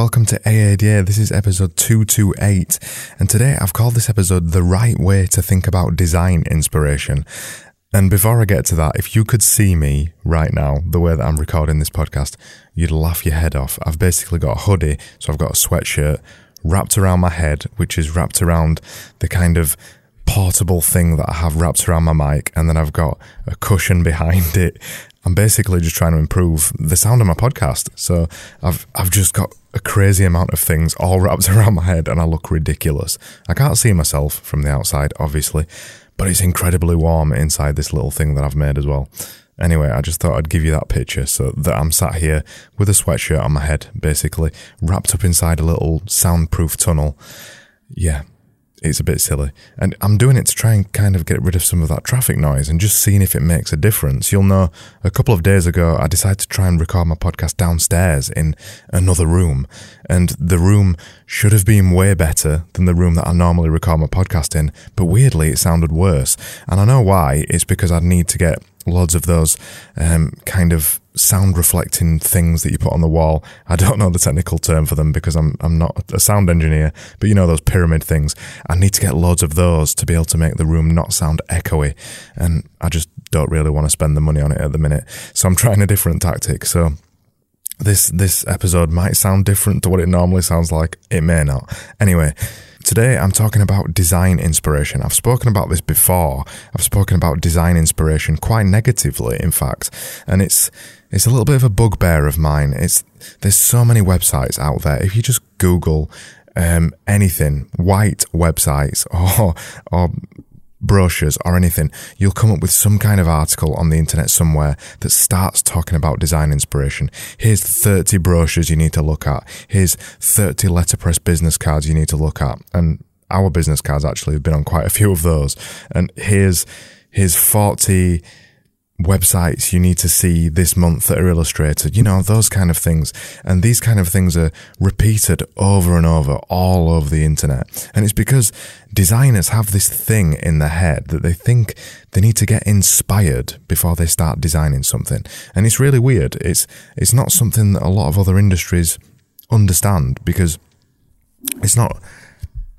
welcome to AADA. This is episode 228, and today I've called this episode The Right Way to Think About Design Inspiration. And before I get to that, if you could see me right now, the way that I'm recording this podcast, you'd laugh your head off. I've basically got a hoodie, so I've got a sweatshirt wrapped around my head, which is wrapped around the kind of portable thing that I have wrapped around my mic, and then I've got a cushion behind it. I'm basically just trying to improve the sound of my podcast. So I've I've just got a crazy amount of things all wrapped around my head and I look ridiculous. I can't see myself from the outside, obviously, but it's incredibly warm inside this little thing that I've made as well. Anyway, I just thought I'd give you that picture so that I'm sat here with a sweatshirt on my head, basically, wrapped up inside a little soundproof tunnel. Yeah, it's a bit silly. And I'm doing it to try and kind of get rid of some of that traffic noise and just seeing if it makes a difference. You'll know a couple of days ago, I decided to try and record my podcast downstairs in another room. And the room should have been way better than the room that I normally record my podcast in. But weirdly, it sounded worse. And I know why. It's because I'd need to get loads of those um, kind of sound reflecting things that you put on the wall. I don't know the technical term for them because I'm I'm not a sound engineer, but you know those pyramid things. I need to get loads of those to be able to make the room not sound echoey, and I just don't really want to spend the money on it at the minute. So I'm trying a different tactic. So this this episode might sound different to what it normally sounds like. It may not. Anyway, Today I'm talking about design inspiration. I've spoken about this before. I've spoken about design inspiration quite negatively, in fact, and it's it's a little bit of a bugbear of mine. It's there's so many websites out there. If you just Google um, anything, white websites or or brochures or anything, you'll come up with some kind of article on the internet somewhere that starts talking about design inspiration. Here's 30 brochures you need to look at. Here's 30 letterpress business cards you need to look at. And our business cards actually have been on quite a few of those. And here's, here's 40 websites you need to see this month that are illustrated, you know, those kind of things. And these kind of things are repeated over and over all over the internet. And it's because designers have this thing in their head that they think they need to get inspired before they start designing something. And it's really weird. It's, it's not something that a lot of other industries understand because it's not,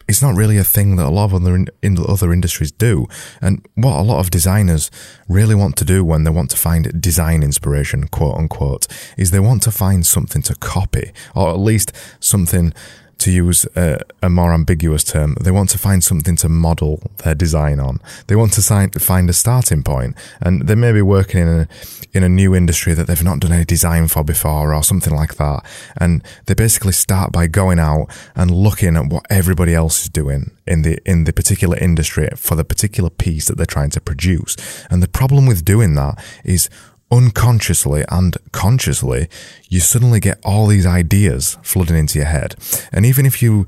it's not really a thing that a lot of other in, in other industries do. And what a lot of designers really want to do when they want to find design inspiration, quote unquote, is they want to find something to copy, or at least something to use a, a, more ambiguous term, they want to find something to model their design on. They want to find a starting point, and they may be working in a in a new industry that they've not done any design for before, or something like that. And they basically start by going out and looking at what everybody else is doing in the in the particular industry for the particular piece that they're trying to produce. And the problem with doing that is unconsciously and consciously, you suddenly get all these ideas flooding into your head. And even if you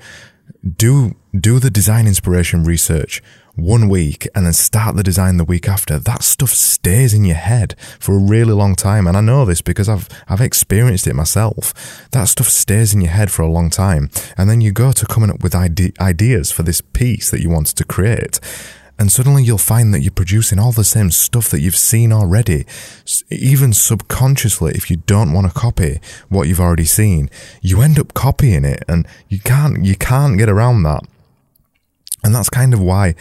do, do the design inspiration research one week and then start the design the week after, that stuff stays in your head for a really long time. And I know this because I've, I've experienced it myself. That stuff stays in your head for a long time. And then you go to coming up with ide- ideas for this piece that you wanted to create and suddenly you'll find that you're producing all the same stuff that you've seen already. Even subconsciously, if you don't want to copy what you've already seen, you end up copying it and you can't, you can't get around that. And that's kind of why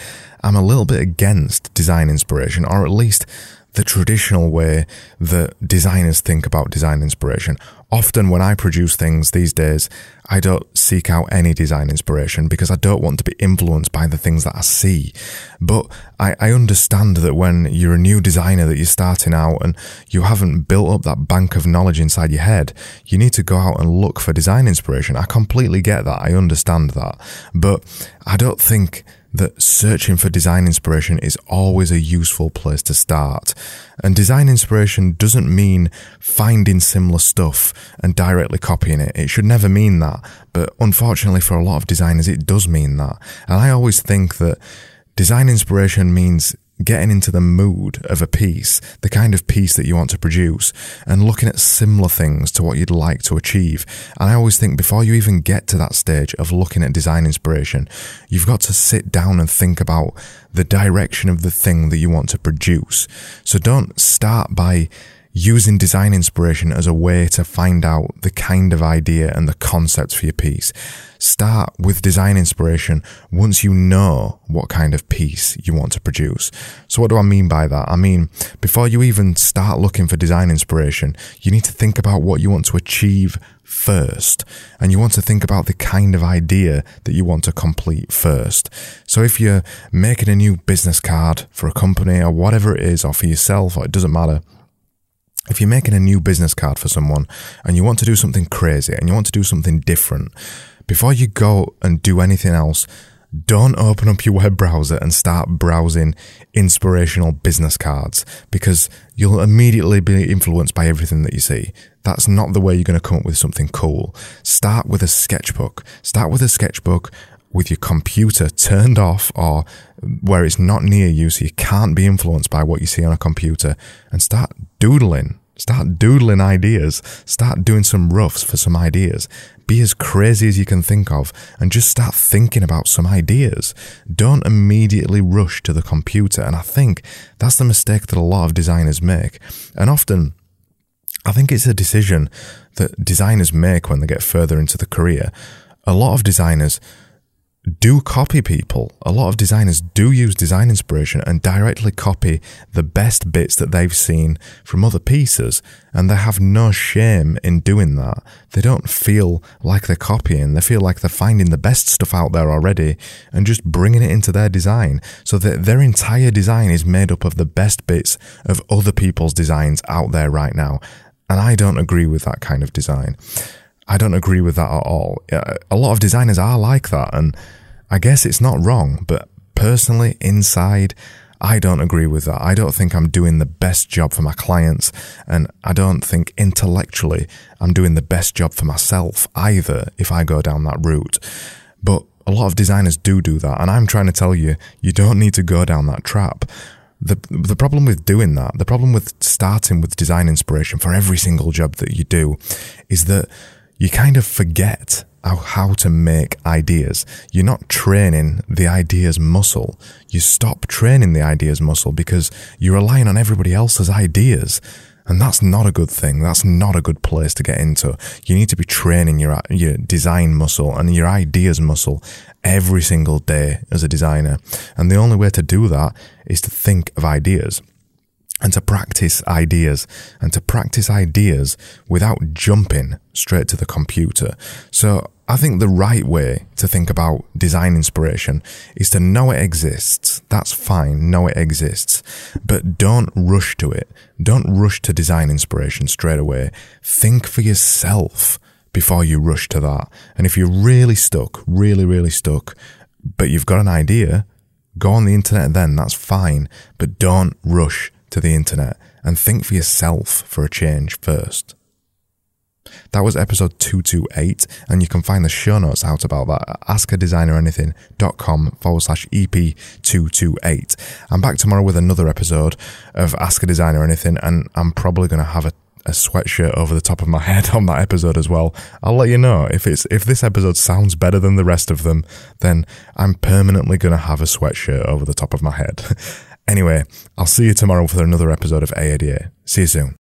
I'm a little bit against design inspiration, or at least the traditional way that designers think about design inspiration. Often when I produce things these days, I don't seek out any design inspiration because I don't want to be influenced by the things that I see. But I, I understand that when you're a new designer that you're starting out and you haven't built up that bank of knowledge inside your head, you need to go out and look for design inspiration. I completely get that. I understand that. But I don't think that searching for design inspiration is always a useful place to start. And design inspiration doesn't mean finding similar stuff and directly copying it. It should never mean that. But unfortunately for a lot of designers, it does mean that. And I always think that design inspiration means getting into the mood of a piece, the kind of piece that you want to produce, and looking at similar things to what you'd like to achieve. And I always think before you even get to that stage of looking at design inspiration, you've got to sit down and think about the direction of the thing that you want to produce. So don't start by using design inspiration as a way to find out the kind of idea and the concepts for your piece. Start with design inspiration once you know what kind of piece you want to produce. So what do I mean by that? I mean, before you even start looking for design inspiration, you need to think about what you want to achieve first. And you want to think about the kind of idea that you want to complete first. So if you're making a new business card for a company or whatever it is, or for yourself, or it doesn't matter, if you're making a new business card for someone and you want to do something crazy and you want to do something different, before you go and do anything else, don't open up your web browser and start browsing inspirational business cards because you'll immediately be influenced by everything that you see. That's not the way you're going to come up with something cool. Start with a sketchbook. Start with a sketchbook with your computer turned off or where it's not near you so you can't be influenced by what you see on a computer and start doodling. Start doodling ideas. Start doing some roughs for some ideas. Be as crazy as you can think of and just start thinking about some ideas. Don't immediately rush to the computer. And I think that's the mistake that a lot of designers make. And often, I think it's a decision that designers make when they get further into the career. A lot of designers do copy people. A lot of designers do use design inspiration and directly copy the best bits that they've seen from other pieces, and they have no shame in doing that. They don't feel like they're copying, they feel like they're finding the best stuff out there already and just bringing it into their design so that their entire design is made up of the best bits of other people's designs out there right now. And I don't agree with that kind of design. I don't agree with that at all. A lot of designers are like that, and I guess it's not wrong, but personally, inside, I don't agree with that. I don't think I'm doing the best job for my clients, and I don't think intellectually I'm doing the best job for myself either if I go down that route. But a lot of designers do do that, and I'm trying to tell you, you don't need to go down that trap. The, the problem with doing that, the problem with starting with design inspiration for every single job that you do, is that you kind of forget how, to make ideas. You're not training the ideas muscle. You stop training the ideas muscle because you're relying on everybody else's ideas. And that's not a good thing. That's not a good place to get into. You need to be training your, your design muscle and your ideas muscle every single day as a designer. And the only way to do that is to think of ideas and to practice ideas and to practice ideas without jumping straight to the computer. So I think the right way to think about design inspiration is to know it exists. That's fine. Know it exists, but don't rush to it. Don't rush to design inspiration straight away. Think for yourself before you rush to that. And if you're really stuck, really, really stuck, but you've got an idea, go on the internet then. That's fine, but don't rush to the internet and think for yourself for a change first. That was episode 228, and you can find the show notes out about that at askadesigneranything.com forward slash EP228. I'm back tomorrow with another episode of Ask a Designer Anything, and I'm probably going to have a a sweatshirt over the top of my head on that episode as well. I'll let you know if it's if this episode sounds better than the rest of them, then I'm permanently going to have a sweatshirt over the top of my head. Anyway, I'll see you tomorrow for another episode of AADA. See you soon.